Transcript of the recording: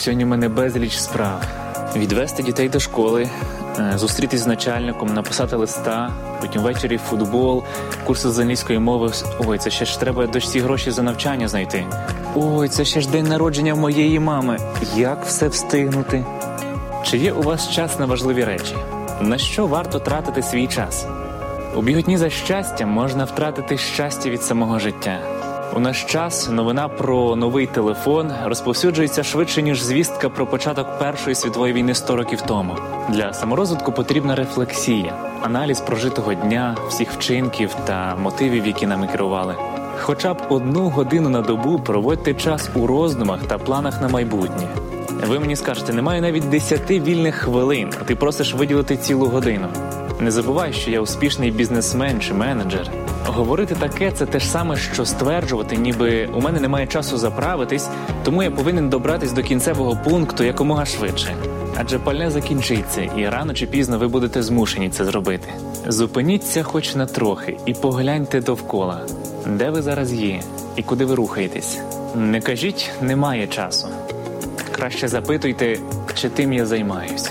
сьогодні в мене безліч справ. Відвести дітей до школи, е, зустрітись з начальником, написати листа, потім ввечері футбол, курси з англійської мови. Ой, це ще ж треба дочці гроші за навчання знайти. Ой, це ще ж день народження моєї мами. Як все встигнути? Чи є у вас час на важливі речі? На що варто тратити свій час? У біготні за щастям можна втратити щастя від самого життя. У наш час новина про новий телефон розповсюджується швидше ніж звістка про початок Першої світової війни 100 років тому. Для саморозвитку потрібна рефлексія, аналіз прожитого дня, всіх вчинків та мотивів, які нами керували. Хоча б одну годину на добу проводьте час у роздумах та планах на майбутнє. Ви мені скажете, немає навіть 10 вільних хвилин, а ти просиш виділити цілу годину. Не забувай, що я успішний бізнесмен чи менеджер. Говорити таке це те ж саме, що стверджувати, ніби у мене немає часу заправитись, тому я повинен добратись до кінцевого пункту якомога швидше. Адже пальне закінчиться, і рано чи пізно ви будете змушені це зробити. Зупиніться хоч на трохи і погляньте довкола, де ви зараз є і куди ви рухаєтесь. Не кажіть, немає часу. Краще запитуйте, чи тим я займаюсь.